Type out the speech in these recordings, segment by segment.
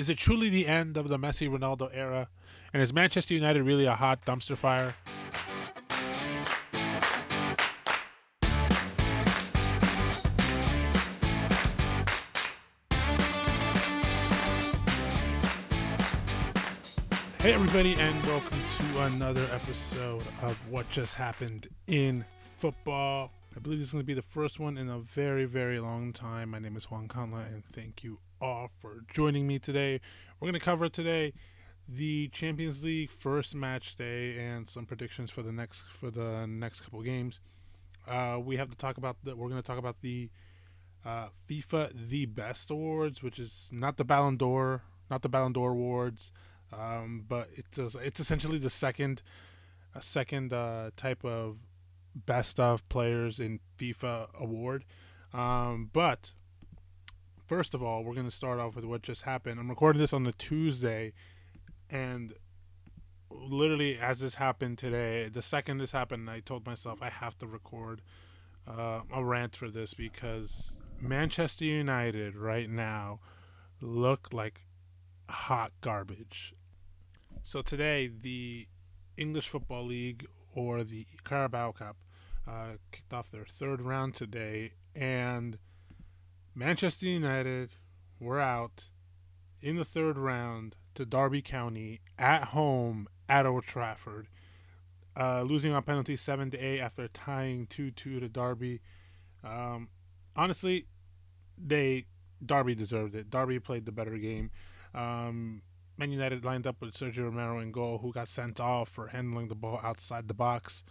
Is it truly the end of the Messi Ronaldo era? And is Manchester United really a hot dumpster fire? Hey, everybody, and welcome to another episode of What Just Happened in Football. I believe this is going to be the first one in a very, very long time. My name is Juan Contla, and thank you all for joining me today. We're going to cover today the Champions League first match day and some predictions for the next for the next couple games. Uh, we have to talk about that. We're going to talk about the uh, FIFA The Best Awards, which is not the Ballon d'Or, not the Ballon d'Or awards, um, but it's a, it's essentially the second a second uh, type of best of players in FIFA award. Um, but first of all, we're going to start off with what just happened. I'm recording this on the Tuesday, and literally as this happened today, the second this happened, I told myself I have to record uh, a rant for this because Manchester United right now look like hot garbage. So today, the English Football League or the Carabao Cup uh, kicked off their third round today, and Manchester United were out in the third round to Derby County at home at Old Trafford, uh, losing on penalty seven to eight after tying two two to Derby. Um, honestly, they Derby deserved it. Derby played the better game. Um, Man United lined up with Sergio Romero in goal, who got sent off for handling the ball outside the box.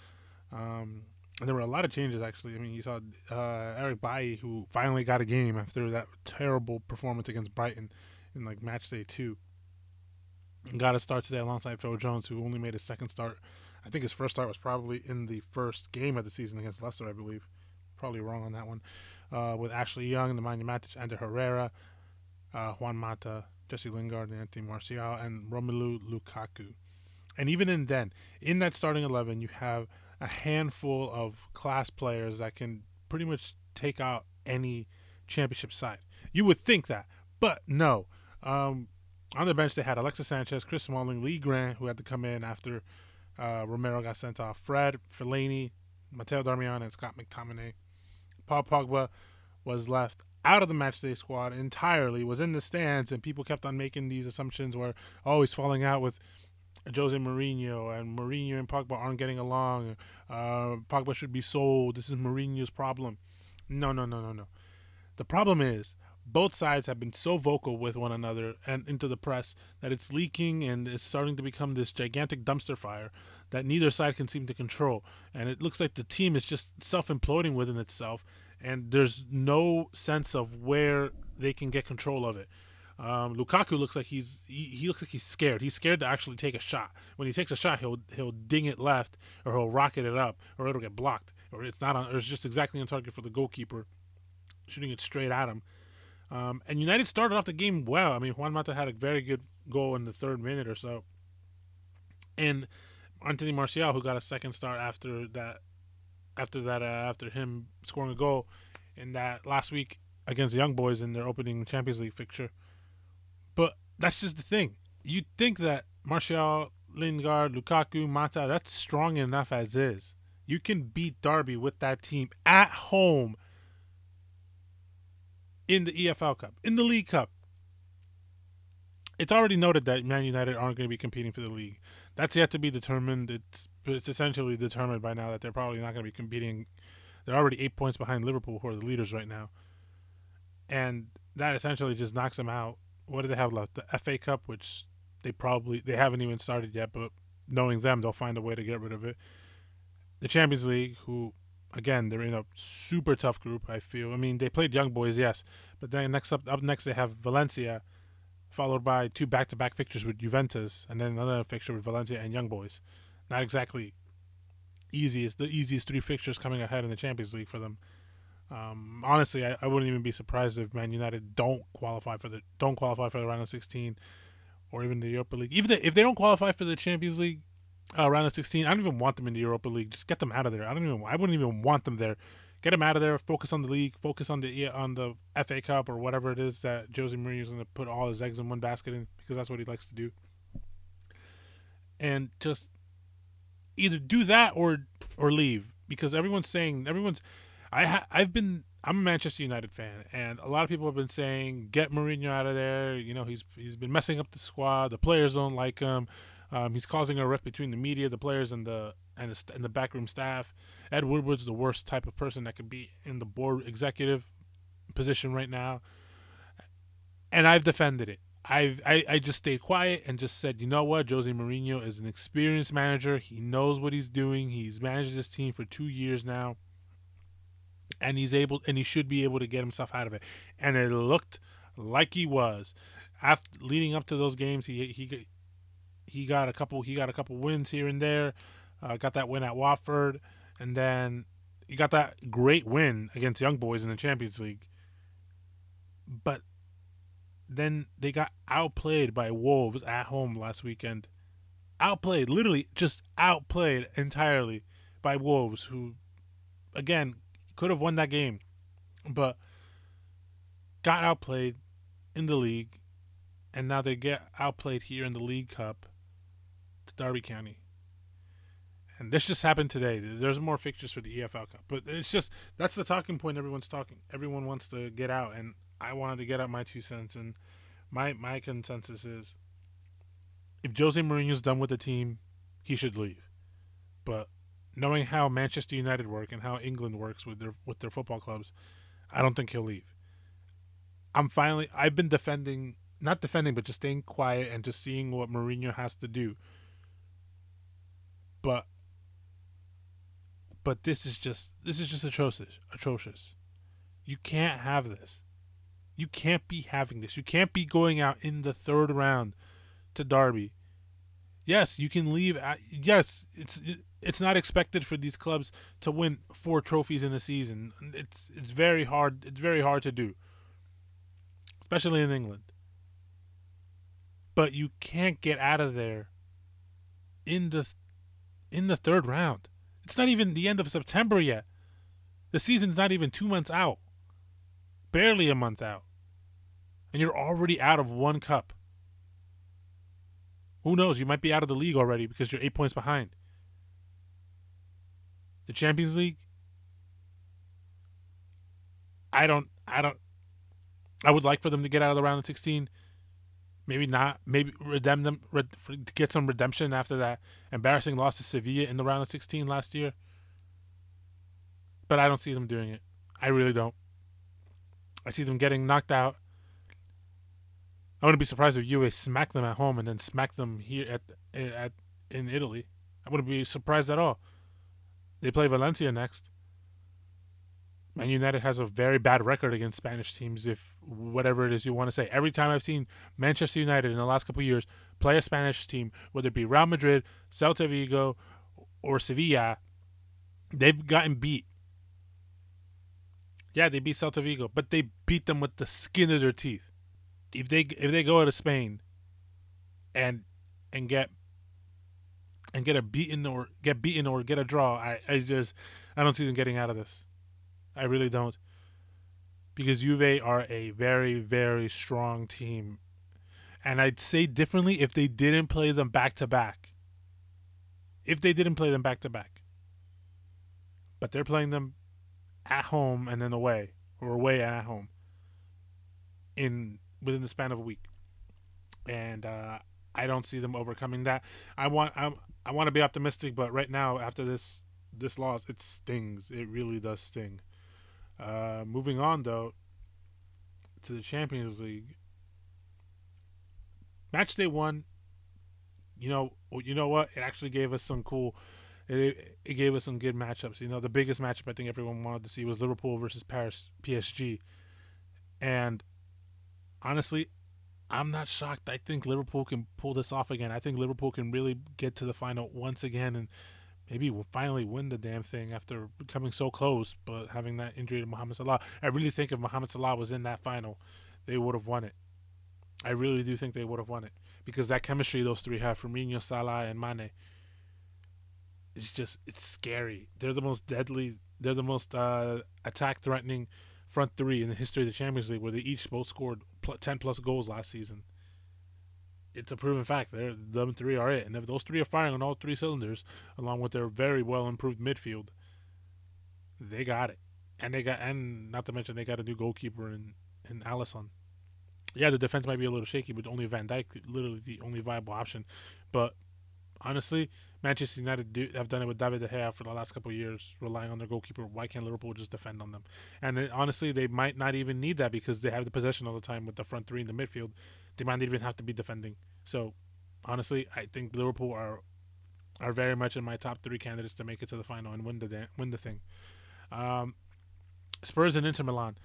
Um, and there were a lot of changes, actually. I mean, you saw uh, Eric Bailly, who finally got a game after that terrible performance against Brighton in like match day two. And got a start today alongside Phil Jones, who only made his second start. I think his first start was probably in the first game of the season against Leicester, I believe. Probably wrong on that one. Uh, with Ashley Young, the Nemanja Matic, Ander Herrera, uh, Juan Mata, Jesse Lingard, and Anthony Martial, and Romelu Lukaku. And even in then, in that starting 11, you have a handful of class players that can pretty much take out any championship side. You would think that, but no. Um, on the bench, they had Alexis Sanchez, Chris Smalling, Lee Grant, who had to come in after uh, Romero got sent off, Fred, Fellaini, Matteo Darmian, and Scott McTominay. Paul Pogba was left out of the matchday squad entirely, was in the stands, and people kept on making these assumptions where, he's falling out with Jose Mourinho, and Mourinho and Pogba aren't getting along. Uh, Pogba should be sold. This is Mourinho's problem. No, no, no, no, no. The problem is both sides have been so vocal with one another and into the press that it's leaking and it's starting to become this gigantic dumpster fire that neither side can seem to control. And it looks like the team is just self imploding within itself, and there's no sense of where they can get control of it. Um, Lukaku looks like he's he, he, looks like he's scared. He's scared to actually take a shot. When he takes a shot, he'll he'll ding it left, or he'll rocket it up, or it'll get blocked, or it's not on, or it's just exactly on target for the goalkeeper, shooting it straight at him. Um, and United started off the game well. I mean, Juan Mata had a very good goal in the third minute or so, and Anthony Martial, who got a second start after that, after that, uh, after him scoring a goal in that last week against the Young Boys in their opening Champions League fixture. But that's just the thing. You'd think that Martial, Lingard, Lukaku, Mata, that's strong enough as is. You can beat Derby with that team at home in the EFL Cup, in the League Cup. It's already noted that Man United aren't going to be competing for the league. That's yet to be determined. It's it's essentially determined by now that they're probably not going to be competing. They're already eight points behind Liverpool, who are the leaders right now, and that essentially just knocks them out what do they have left? The FA Cup, which they probably they haven't even started yet, but knowing them, they'll find a way to get rid of it. The Champions League, who again they're in a super tough group. I feel. I mean, they played Young Boys, yes, but then next up up next they have Valencia, followed by two back to back fixtures with Juventus, and then another fixture with Valencia and Young Boys. Not exactly easiest the easiest three fixtures coming ahead in the Champions League for them. Um, honestly, I, I, wouldn't even be surprised if Man United don't qualify for the don't qualify for the round of 16 or even the Europa League. Even if they don't qualify for the Champions League uh, round of 16, I don't even want them in the Europa League. Just get them out of there. I don't even. I wouldn't even want them there. Get him out of there. Focus on the league. Focus on the on the FA Cup or whatever it is that Jose Mourinho is going to put all his eggs in one basket in because that's what he likes to do. And just either do that or or leave because everyone's saying everyone's. I ha, I've been I'm a Manchester United fan, and a lot of people have been saying get Mourinho out of there. You know he's he's been messing up the squad. The players don't like him. Um, he's causing a rift between the media, the players, and the and the, and the backroom staff. Ed Woodward's the worst type of person that could be in the board executive position right now. And I've defended it. I've I, I just stayed quiet and just said, you know what, Jose Mourinho is an experienced manager. He knows what he's doing. He's managed this team for two years now. And he's able and he should be able to get himself out of it. And it looked like he was. After leading up to those games, he he he got a couple he got a couple wins here and there. Uh, got that win at Watford, and then he got that great win against Young Boys in the Champions League. But then they got outplayed by Wolves at home last weekend. Outplayed, literally just outplayed entirely by Wolves, who, again, could have won that game, but got outplayed in the league, and now they get outplayed here in the League Cup Derby County and this just happened today. There's more fixtures for the EFL Cup, but it's just that's the talking point. Everyone's talking. Everyone wants to get out, and I wanted to get out my two cents. And my my consensus is, if Jose Mourinho's done with the team, he should leave. But knowing how Manchester United work and how England works with their with their football clubs, I don't think he'll leave. I'm finally. I've been defending, not defending, but just staying quiet and just seeing what Mourinho has to do. But but this is just this is just atrocious atrocious. You can't have this. You can't be having this. You can't be going out in the third round to derby. Yes you can leave at, yes it's it's not expected for these clubs to win four trophies in a season. It's it's very hard it's very hard to do especially in england. But you can't get out of there in the in the third round it's not even the end of September yet. The season's not even two months out. Barely a month out. And you're already out of one cup. Who knows? You might be out of the league already because you're eight points behind. The Champions League. I don't. I don't. I would like for them to get out of the round of 16 maybe not, maybe redeem them, get some redemption after that embarrassing loss to Sevilla in the round of 16 last year. But I don't see them doing it. I really don't. I see them getting knocked out. I wouldn't be surprised if Juve smack them at home and then smack them here at at in Italy. I wouldn't be surprised at all. They play Valencia next. Man United has a very bad record against Spanish teams, if whatever it is you want to say. Every time I've seen Manchester United in the last couple years play a Spanish team, whether it be Real Madrid, Celta Vigo, or Sevilla, they've gotten beat. Yeah, they beat Celta Vigo, but they beat them with the skin of their teeth. If they if they go to Spain and and get and get a beaten or get beaten or get a draw, I, I just I don't see them getting out of this. I really don't. Because Juve are a very, very strong team. And I'd say differently if they didn't play them back to back. If they didn't play them back to back. But they're playing them at home and then away, or away and at home, in within the span of a week. And uh, I don't see them overcoming that. I want I, I want to be optimistic, but right now after this this loss, it stings. It really does sting. Uh, moving on though to the Champions League. Match day one, you know, you know what? It actually gave us some cool. It, it gave us some good matchups. You know, the biggest matchup I think everyone wanted to see was Liverpool versus Paris PSG, and honestly, I'm not shocked. I think Liverpool can pull this off again. I think Liverpool can really get to the final once again and maybe we'll finally win the damn thing after coming so close, but having that injury to Mohamed Salah. I really think if Mohamed Salah was in that final, they would have won it. I really do think they would have won it because that chemistry those three have, Firmino, Salah, and Mane, it's just it's scary. They're the most deadly. They're the most uh, attack threatening front three in the history of the Champions League, where they each both scored ten plus goals last season. It's a proven fact. They're them three are it, and if those three are firing on all three cylinders, along with their very well improved midfield, they got it. And they got, and not to mention they got a new goalkeeper in in Alisson. Yeah, the defense might be a little shaky, but only Van Dijk, literally the only viable option. But honestly, Manchester United do, have done it with David De Gea for the last couple years, relying on their goalkeeper. Why can't Liverpool just defend on them? And it, honestly, they might not even need that because they have the possession all the time with the front three in the midfield. They might not even have to be defending. So, honestly, I think Liverpool are are very much in my top three candidates to make it to the final and win the win the thing. Um, Spurs and Inter Milan.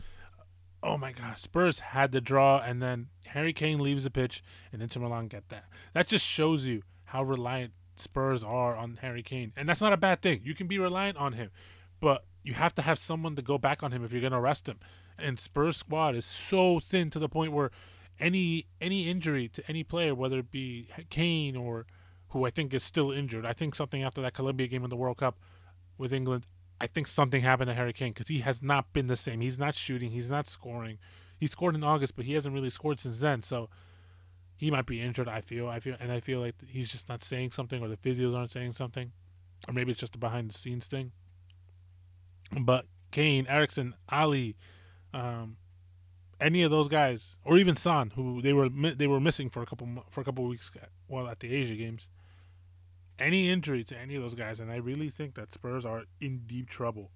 Oh my God, Spurs had the draw, and then Harry Kane leaves the pitch, and Inter Milan get that. That just shows you how reliant Spurs are on Harry Kane. And that's not a bad thing. You can be reliant on him, but you have to have someone to go back on him if you're going to arrest him. And Spurs squad is so thin to the point where any any injury to any player, whether it be Kane or who I think is still injured, I think something after that Colombia game in the World Cup with England, I think something happened to Harry Kane because he has not been the same. He's not shooting. He's not scoring. He scored in August, but he hasn't really scored since then. So he might be injured. I feel, I feel, and I feel like he's just not saying something, or the physios aren't saying something, or maybe it's just a behind the scenes thing. But Kane, Eriksen, Alli, um, any of those guys, or even Son, who they were they were missing for a couple for a couple weeks while at the Asia games. Any injury to any of those guys, and I really think that Spurs are in deep trouble.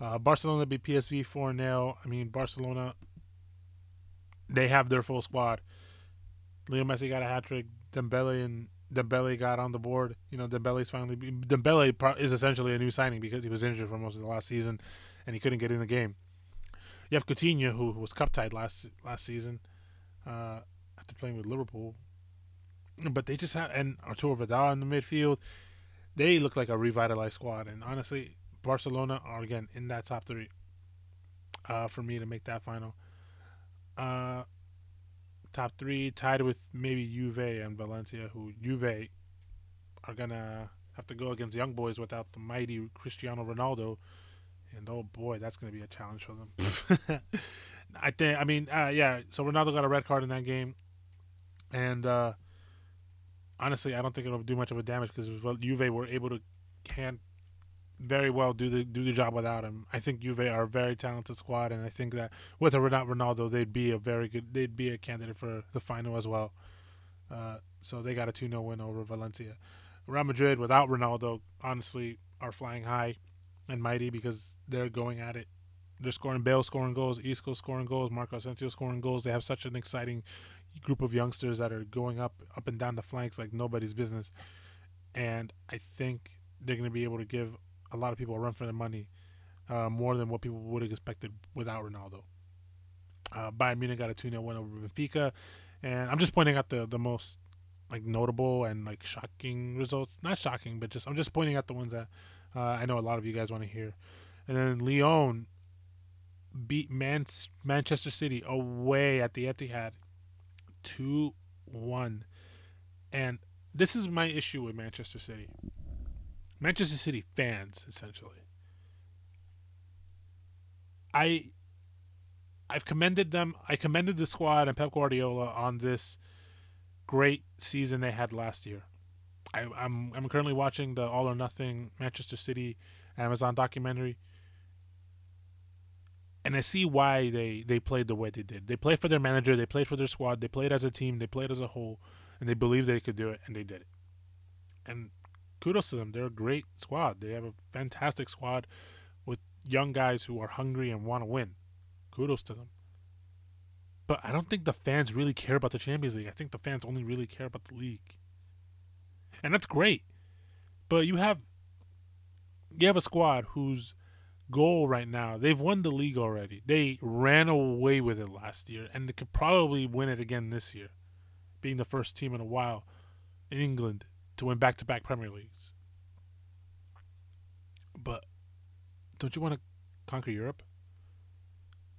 Uh, Barcelona beat PSV 4 0. I mean, Barcelona, they have their full squad. Leo Messi got a hat trick. Dembele and Dembele got on the board. You know, Dembele's finally Dembele is essentially a new signing because he was injured for most of the last season, and he couldn't get in the game. You have Coutinho, who was cup tied last last season uh, after playing with Liverpool, but they just have and Arturo Vidal in the midfield. They look like a revitalized squad, and honestly, Barcelona are again in that top three uh, for me to make that final. Uh, top three, tied with maybe Juve and Valencia, who Juve are gonna have to go against young boys without the mighty Cristiano Ronaldo, and oh boy, that's gonna be a challenge for them. I think. I mean, uh, yeah. So Ronaldo got a red card in that game, and uh, honestly, I don't think it'll do much of a damage because well, Juve were able to can very well do the do the job without him. I think Juve are a very talented squad, and I think that with or without Ronaldo, they'd be a very good. They'd be a candidate for the final as well. Uh, so they got a 2 0 win over Valencia. Real Madrid without Ronaldo, honestly, are flying high and mighty because they're going at it. They're scoring Bale scoring goals, Isco scoring goals, Marco Asensio scoring goals. They have such an exciting group of youngsters that are going up up and down the flanks like nobody's business. And I think they're going to be able to give a lot of people a run for their money uh, more than what people would have expected without Ronaldo. Uh, Bayern Munich got a 2 0 win over Benfica. And I'm just pointing out the, the most like notable and like shocking results. Not shocking, but just I'm just pointing out the ones that uh, I know a lot of you guys want to hear. And then Lyon beat Man- Manchester City away at the Etihad 2 1. And this is my issue with Manchester City. Manchester City fans, essentially. I I've commended them. I commended the squad and Pep Guardiola on this great season they had last year. I, am I'm, I'm currently watching the All or Nothing Manchester City Amazon documentary, and I see why they they played the way they did. They played for their manager. They played for their squad. They played as a team. They played as a whole, and they believed they could do it, and they did it. And kudos to them. They're a great squad. They have a fantastic squad with young guys who are hungry and want to win. Kudos to them. But I don't think the fans really care about the Champions League. I think the fans only really care about the league. And that's great. But you have you have a squad whose goal right now, they've won the league already. They ran away with it last year and they could probably win it again this year. Being the first team in a while in England to win back to back Premier Leagues. But don't you want to conquer Europe?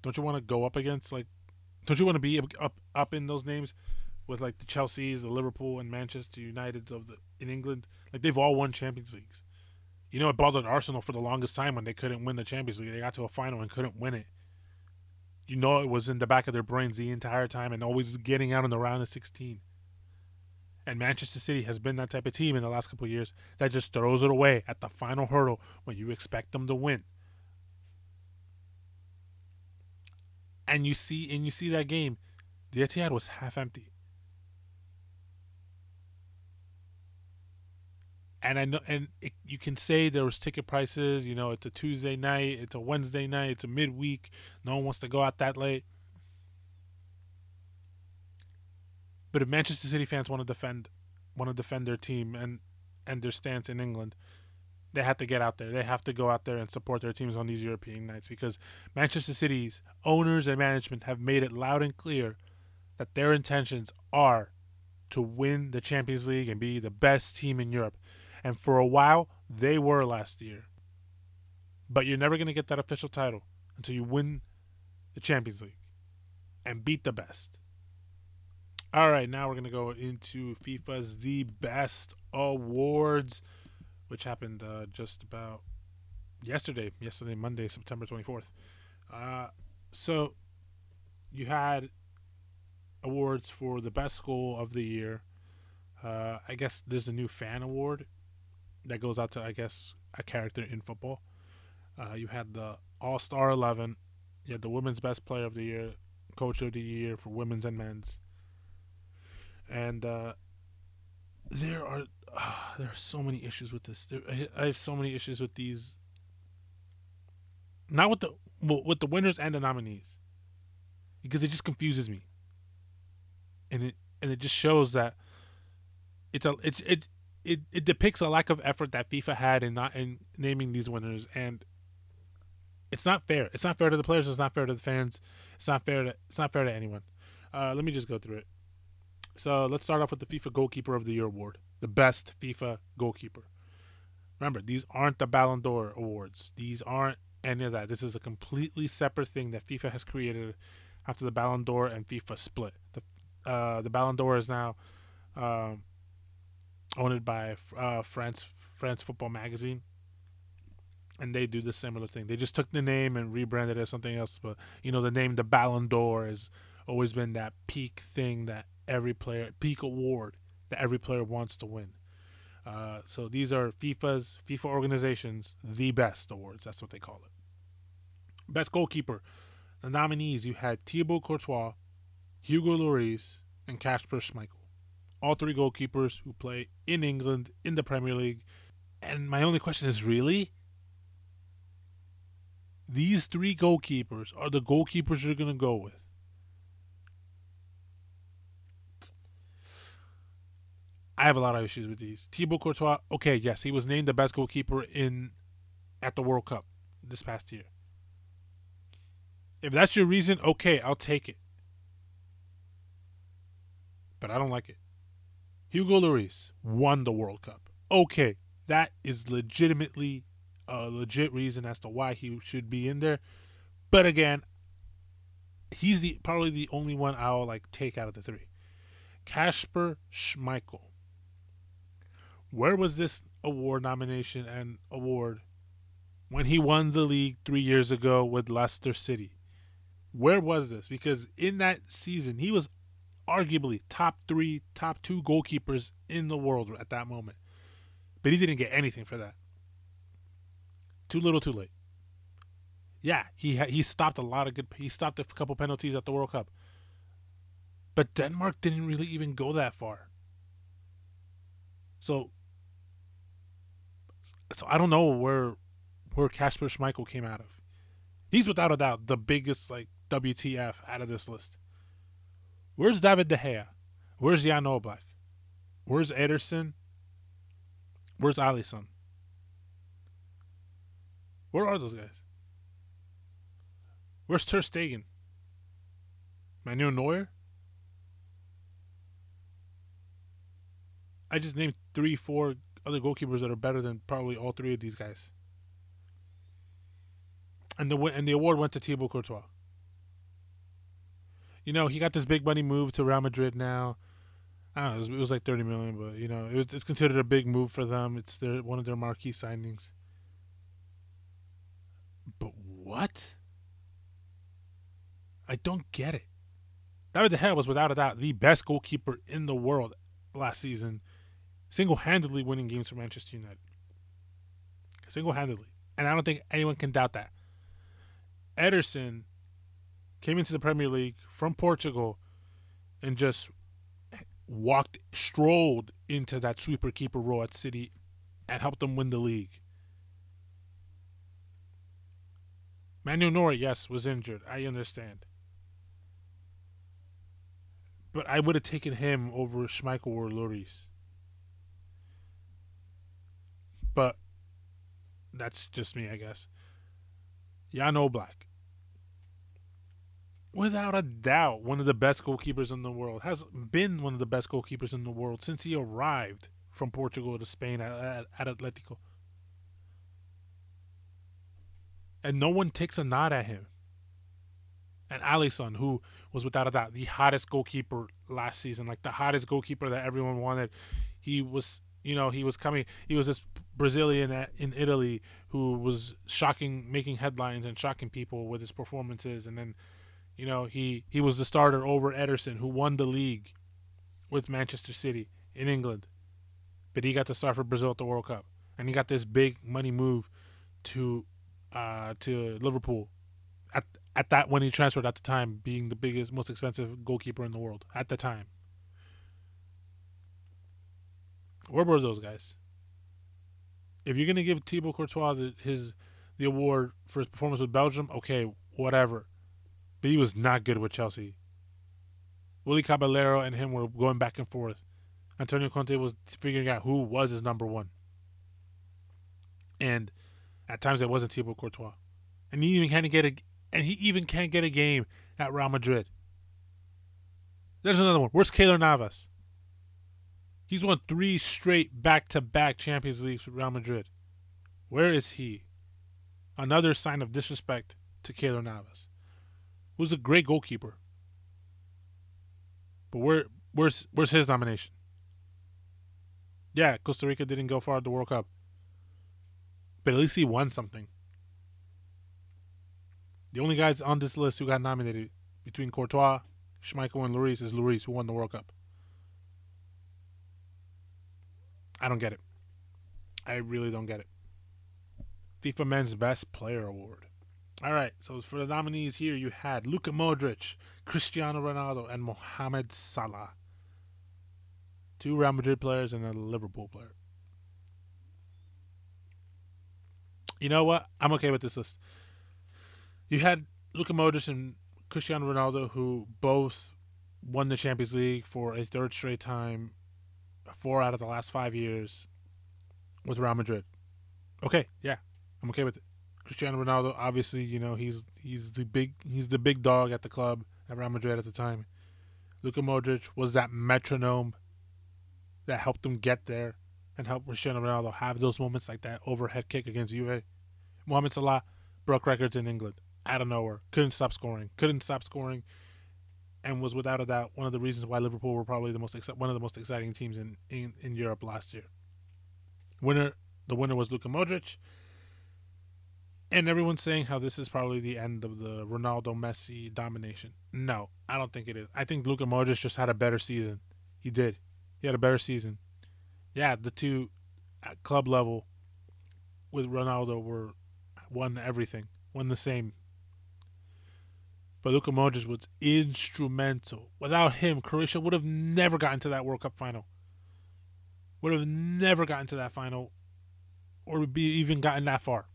Don't you want to go up against like don't you want to be up up in those names with like the Chelsea's, the Liverpool, and Manchester Uniteds of the in England. Like they've all won Champions Leagues. You know, it bothered Arsenal for the longest time when they couldn't win the Champions League. They got to a final and couldn't win it. You know, it was in the back of their brains the entire time and always getting out in the round of 16. And Manchester City has been that type of team in the last couple of years that just throws it away at the final hurdle when you expect them to win. And you see, and you see that game, the Etihad was half empty. And I know, and it, you can say there was ticket prices. You know, it's a Tuesday night, it's a Wednesday night, it's a midweek. No one wants to go out that late. But if Manchester City fans want to defend, want to defend their team and and their stance in England, they have to get out there. They have to go out there and support their teams on these European nights because Manchester City's owners and management have made it loud and clear that their intentions are to win the Champions League and be the best team in Europe. And for a while, they were last year. But you're never going to get that official title until you win the Champions League and beat the best. All right, now we're going to go into FIFA's The Best Awards, which happened uh, just about yesterday, yesterday, Monday, September 24th. Uh, so you had awards for the best goal of the year. Uh, I guess there's a new fan award that goes out to I guess a character in football. Uh, you had the All Star Eleven. You had the Women's Best Player of the Year, Coach of the Year for women's and men's. And uh, there are uh, there are so many issues with this. There, I have so many issues with these. Not with the with the winners and the nominees, because it just confuses me. And it and it just shows that it's a it it it, it depicts a lack of effort that FIFA had in not in naming these winners, and it's not fair. It's not fair to the players. It's not fair to the fans. It's not fair to it's not fair to anyone. Uh, let me just go through it. So let's start off with the FIFA Goalkeeper of the Year award, the best FIFA goalkeeper. Remember, these aren't the Ballon d'Or awards. These aren't any of that. This is a completely separate thing that FIFA has created after the Ballon d'Or and FIFA split. The uh, the Ballon d'Or is now um, owned by uh, France France Football Magazine, and they do the similar thing. They just took the name and rebranded it as something else. But you know, the name the Ballon d'Or has always been that peak thing that every player peak award that every player wants to win. Uh, so these are FIFA's FIFA organizations the best awards. That's what they call it. Best goalkeeper. The nominees you had Thibaut Courtois, Hugo Lloris, and Kasper Schmeichel all three goalkeepers who play in England in the Premier League. And my only question is really? These three goalkeepers are the goalkeepers you're going to go with. I have a lot of issues with these. Thibaut Courtois, okay, yes, he was named the best goalkeeper in at the World Cup this past year. If that's your reason, okay, I'll take it. But I don't like it. Hugo Lloris won the World Cup. Okay, that is legitimately a legit reason as to why he should be in there. But again, he's the probably the only one I'll like take out of the three. Kasper Schmeichel. Where was this award nomination and award when he won the league three years ago with Leicester City? Where was this? Because in that season, he was arguably top three, top two goalkeepers in the world at that moment. But he didn't get anything for that. Too little, too late. Yeah, he he stopped a lot of good. He stopped a couple penalties at the World Cup. But Denmark didn't really even go that far. So, so I don't know where where Kasper Schmeichel came out of. He's without a doubt the biggest like WTF out of this list. Where's David De Gea? Where's Jan Oblak? Where's Ederson? Where's Alisson? Where are those guys? Where's Ter Stegen? Manuel Neuer? I just named three, four other goalkeepers that are better than probably all three of these guys. And the and the award went to Thibaut Courtois you know, he got this big money move to Real Madrid now. I don't know. It was, it was like thirty million, but you know, it was, it's considered a big move for them. It's their one of their marquee signings. But what? I don't get it. David De Gea was without a doubt the best goalkeeper in the world last season, single-handedly winning games for Manchester United. Single-handedly, and I don't think anyone can doubt that. Ederson came into the Premier League from Portugal and just walked, strolled into that sweeper keeper role at City and helped them win the league. Manuel Neuer, yes, was injured. I understand. But I would have taken him over Schmeichel or Lloris. But that's just me, I guess. Jan Oblak without a doubt, one of the best goalkeepers in the world. Has been one of the best goalkeepers in the world since he arrived from Portugal to Spain at, at, at Atletico. And no one takes a nod at him. And Alisson, who was without a doubt the hottest goalkeeper last season, like the hottest goalkeeper that everyone wanted. He was, you know, he was coming. He was this Brazilian at, in Italy who was shocking, making headlines and shocking people with his performances, and then you know, he, he was the starter over Ederson, who won the league with Manchester City in England. But he got to start for Brazil at the World Cup. And he got this big money move to uh, to Liverpool at at that when he transferred at the time, being the biggest, most expensive goalkeeper in the world at the time. Where were those guys? If you're gonna give Thibaut Courtois the, his the award for his performance with Belgium, okay, whatever he was not good with Chelsea. Willy Caballero and him were going back and forth. Antonio Conte was figuring out who was his number one. And at times it wasn't Thibaut Courtois. And he even can't get a and he even can't get a game at Real Madrid. There's another one. Where's Keylor Navas? He's won three straight back to back Champions Leagues with Real Madrid. Where is he? Another sign of disrespect to Keylor Navas who's a great goalkeeper. But where where's where's his nomination? Yeah, Costa Rica didn't go far at the World Cup. But at least he won something. The only guys on this list who got nominated between Courtois, Schmeichel, and Lloris is Lloris, who won the World Cup. I don't get it. I really don't get it. FIFA Men's Best Player Award. All right, so for the nominees here, you had Luka Modric, Cristiano Ronaldo, and Mohamed Salah. Two Real Madrid players and a Liverpool player. You know what? I'm okay with this list. You had Luka Modric and Cristiano Ronaldo, who both won the Champions League for a third straight time, four out of the last five years with Real Madrid. Okay, yeah, I'm okay with it. Cristiano Ronaldo, obviously, you know he's he's the big he's the big dog at the club at Real Madrid at the time. Luka Modric was that metronome that helped them get there and helped Cristiano Ronaldo have those moments like that overhead kick against Juve. Mohamed Salah broke records in England out of nowhere, couldn't stop scoring, couldn't stop scoring, and was without a doubt one of the reasons why Liverpool were probably the most one of the most exciting teams in, in, in Europe last year. Winner, the winner was Luka Modric and everyone's saying how this is probably the end of the Ronaldo Messi domination. No, I don't think it is. I think Luka Modric just had a better season. He did. He had a better season. Yeah, the two at club level with Ronaldo were won everything, won the same. But Luka Modric was instrumental. Without him, Croatia would have never gotten to that World Cup final. Would have never gotten to that final, or be even gotten that far.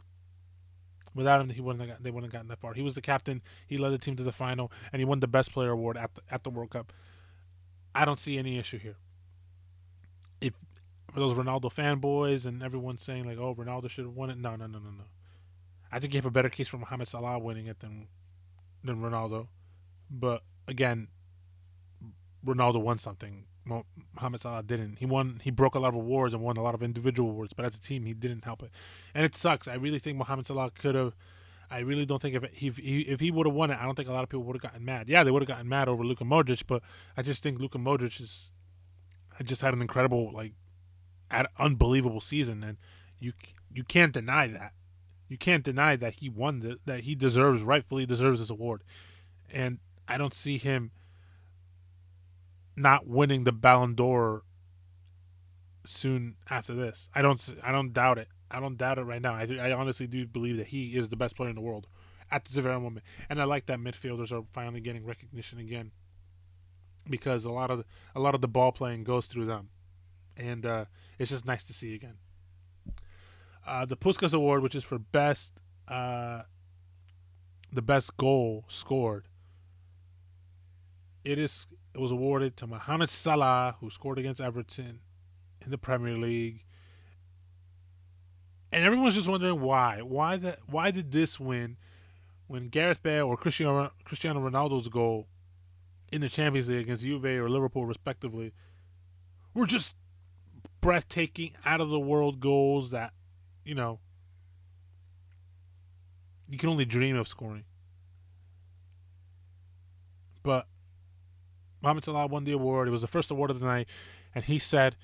Without him, he wouldn't have got, they wouldn't have gotten that far. He was the captain. He led the team to the final, and he won the best player award at the, at the World Cup. I don't see any issue here. If for those Ronaldo fanboys and everyone saying like, "Oh, Ronaldo should have won it," no, no, no, no, no. I think you have a better case for Mohamed Salah winning it than than Ronaldo. But again, Ronaldo won something. Mohamed Salah didn't. He won. He broke a lot of awards and won a lot of individual awards, but as a team, he didn't help it, and it sucks. I really think Mohamed Salah could have. I really don't think if he if he would have won it, I don't think a lot of people would have gotten mad. Yeah, they would have gotten mad over Luka Modric, but I just think Luka Modric is I just had an incredible, like, unbelievable season, and you you can't deny that. You can't deny that he won the, that he deserves rightfully deserves this award, and I don't see him not winning the Ballon d'Or soon after this. I don't I don't doubt it. I don't doubt it right now. I, I honestly do believe that he is the best player in the world at this very moment, and I like that midfielders are finally getting recognition again because a lot of a lot of the ball playing goes through them, and uh, it's just nice to see again. Uh, the Puskas Award, which is for best uh, the best goal scored, it is it was awarded to Mohamed Salah, who scored against Everton in the Premier League. And everyone's just wondering why. Why that why did this win when Gareth Bale or Cristiano Cristiano Ronaldo's goal in the Champions League against Juve or Liverpool respectively were just breathtaking out of the world goals that, you know, you can only dream of scoring. But Mohamed Salah won the award. It was the first award of the night, and he said,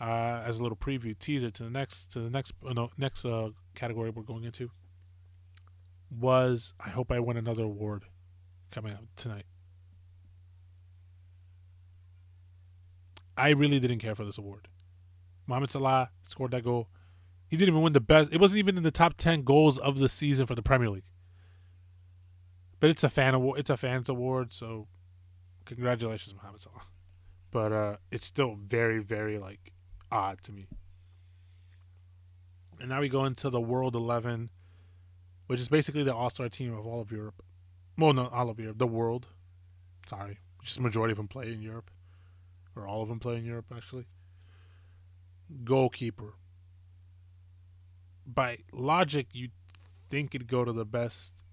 uh, as a little preview teaser to the next to the next uh, no, next uh, category we're going into, was I hope I win another award coming up tonight. I really didn't care for this award. Mohamed Salah scored that goal. He didn't even win the best. It wasn't even in the top ten goals of the season for the Premier League. But it's a fan award. It's a fans award, so congratulations, Mohamed Salah. But uh, it's still very, very like odd to me. And now we go into the World Eleven, which is basically the All-Star team of all of Europe. Well, not all of Europe, the world. Sorry, just majority of them play in Europe, or all of them play in Europe actually. Goalkeeper. By logic, you think it'd go to the best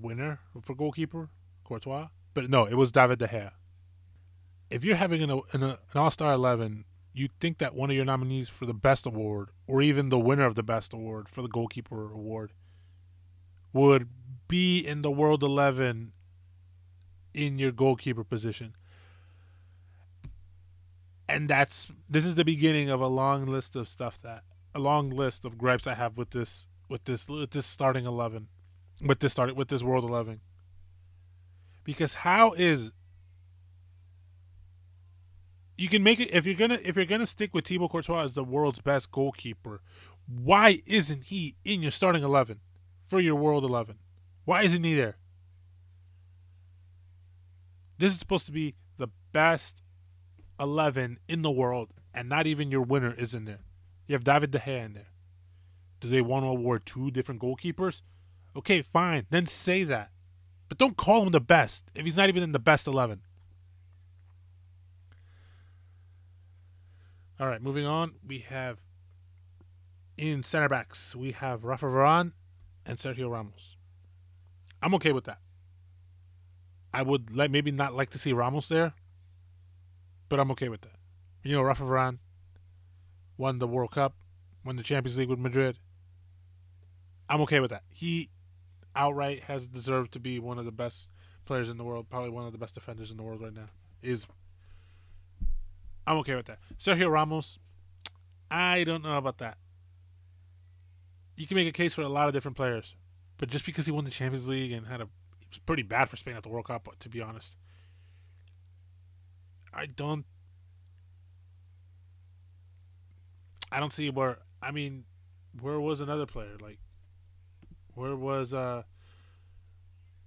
winner for goalkeeper, Courtois. But no, it was David De Gea. If you're having an, an, an All Star 11, you'd think that one of your nominees for the best award, or even the winner of the best award for the goalkeeper award, would be in the World 11 in your goalkeeper position. And that's this is the beginning of a long list of stuff that a long list of gripes I have with this with this with this starting 11 with this starting with this World 11. Because how is you can make it if you're gonna if you're gonna stick with Thibaut Courtois as the world's best goalkeeper, why isn't he in your starting eleven for your World Eleven? Why isn't he there? This is supposed to be the best eleven in the world, and not even your winner is in there. You have David De Gea in there. Do they want to award two different goalkeepers? Okay, fine. Then say that. But don't call him the best if he's not even in the best 11. All right, moving on. We have in center backs, we have Rafa Varane and Sergio Ramos. I'm okay with that. I would like maybe not like to see Ramos there, but I'm okay with that. You know, Rafa Varane won the World Cup, won the Champions League with Madrid. I'm okay with that. He outright has deserved to be one of the best players in the world, probably one of the best defenders in the world right now. Is I'm okay with that. Sergio Ramos, I don't know about that. You can make a case for a lot of different players, but just because he won the Champions League and had a, it was pretty bad for Spain at the World Cup, but to be honest. I don't. I don't see where. I mean, where was another player like where was uh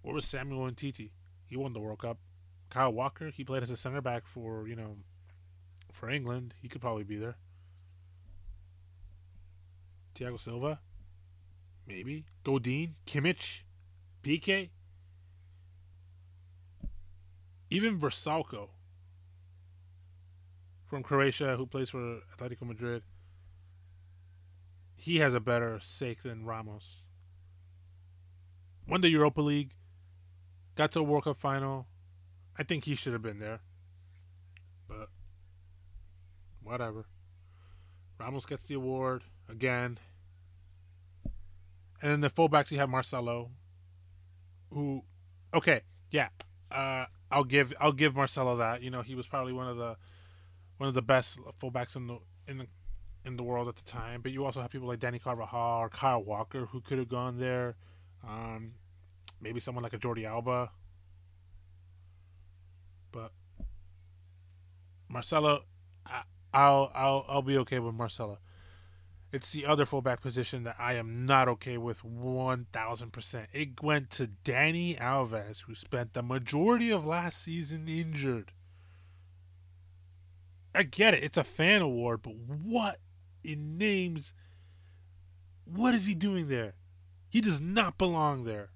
where was Samuel Umtiti? He won the World Cup. Kyle Walker, he played as a center back for, you know, for England. He could probably be there. Thiago Silva? Maybe. Godin, Kimmich, Piqué. Even Vrsaljko from Croatia who plays for Atletico Madrid. He has a better sake than Ramos won the Europa League, got to a World Cup final. I think he should have been there. But whatever. Ramos gets the award again. And then the fullbacks you have Marcelo, who, okay, yeah, uh, I'll give I'll give Marcelo that. You know, he was probably one of the one of the best fullbacks in the in the in the world at the time. But you also have people like Dani Carvajal or Kyle Walker who could have gone there. Um, maybe someone like a Jordi Alba. But Marcelo, I, I'll I'll I'll be okay with Marcelo. It's the other fullback position that I am not okay with 1000%. It went to Dani Alves, who spent the majority of last season injured. I get it, it's a fan award, but what in names? What is he doing there? He does not belong there.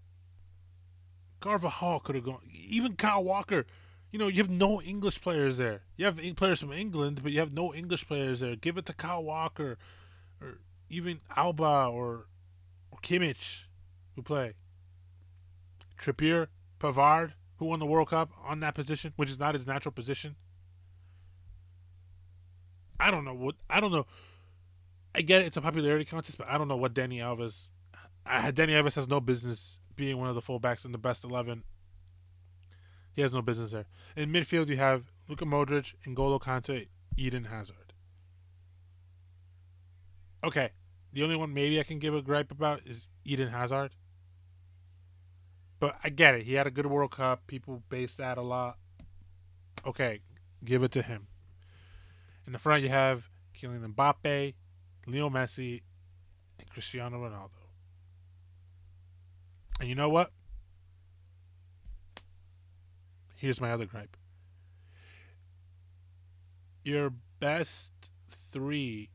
Carvajal could have gone. Even Kyle Walker. You know, you have no English players there. You have players from England, but you have no English players there. Give it to Kyle Walker, or even Alba or, or Kimmich, who play. Trippier, Pavard, who won the World Cup on that position, which is not his natural position. I don't know what I don't know. I get it, it's a popularity contest, but I don't know what Dani Alves. Dani Alves has no business being one of the fullbacks in the best eleven. He has no business there. In midfield, you have Luka Modric, N'Golo Kante, Eden Hazard. Okay, the only one maybe I can give a gripe about is Eden Hazard. But I get it. He had a good World Cup. People base that a lot. Okay, give it to him. In the front, you have Kylian Mbappe, Leo Messi, and Cristiano Ronaldo. And you know what? Here's my other gripe. Your best three,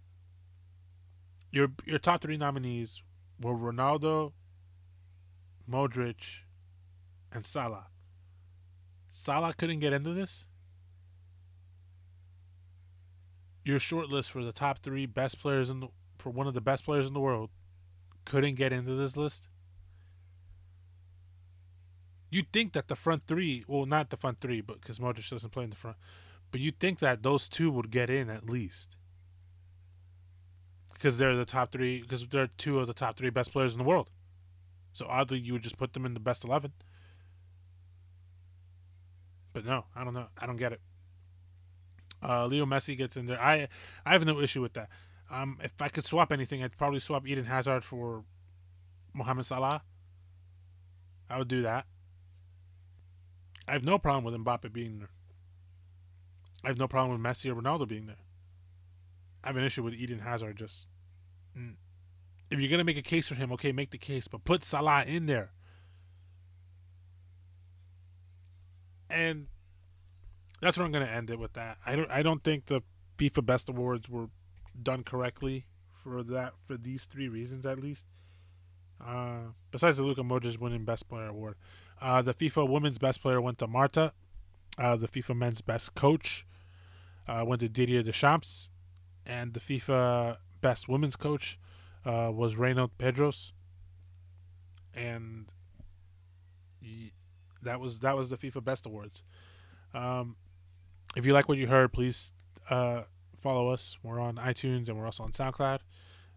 your your top three nominees were Ronaldo, Modric, and Salah. Salah couldn't get into this. your short list for the top three best players in the, for one of the best players in the world couldn't get into this list. You'd think that the front three, well, not the front three, but because Modric doesn't play in the front, but you'd think that those two would get in at least. Because they're the top three, because they're two of the top three best players in the world. So oddly, you would just put them in the best 11. But no, I don't know. I don't get it. Uh, Leo Messi gets in there. I I have no issue with that. Um, if I could swap anything, I'd probably swap Eden Hazard for Mohamed Salah. I would do that. I have no problem with Mbappe being there. I have no problem with Messi or Ronaldo being there. I have an issue with Eden Hazard. Just if you're gonna make a case for him, okay, make the case, but put Salah in there. And that's where I'm to end it with that. I don't I don't think the FIFA Best Awards were done correctly for that for these three reasons at least. Uh, besides the Luka Modric winning Best Player award, uh, the FIFA Women's Best Player went to Marta. Uh, the FIFA Men's Best Coach uh, went to Didier Deschamps, and the FIFA Best Women's Coach uh, was Reynold Pedros. And that was that was the FIFA Best Awards. Um, if you like what you heard, please uh, follow us. We're on iTunes and we're also on SoundCloud.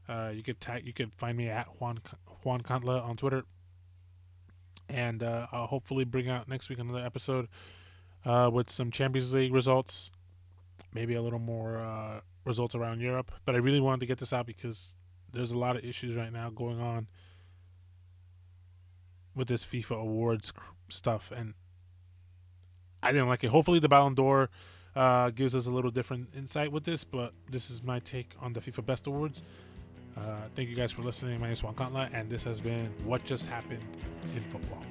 Uh, you could tag, you could find me at Juan Juan Contla on Twitter, and uh, I'll hopefully bring out next week another episode uh, with some Champions League results, maybe a little more uh, results around Europe. But I really wanted to get this out because there's a lot of issues right now going on with this FIFA awards stuff, and I didn't like it. Hopefully, the Ballon d'Or uh, gives us a little different insight with this, but this is my take on the FIFA Best Awards. Uh, thank you guys for listening. My name is Juan Contla, and this has been What Just Happened in Football.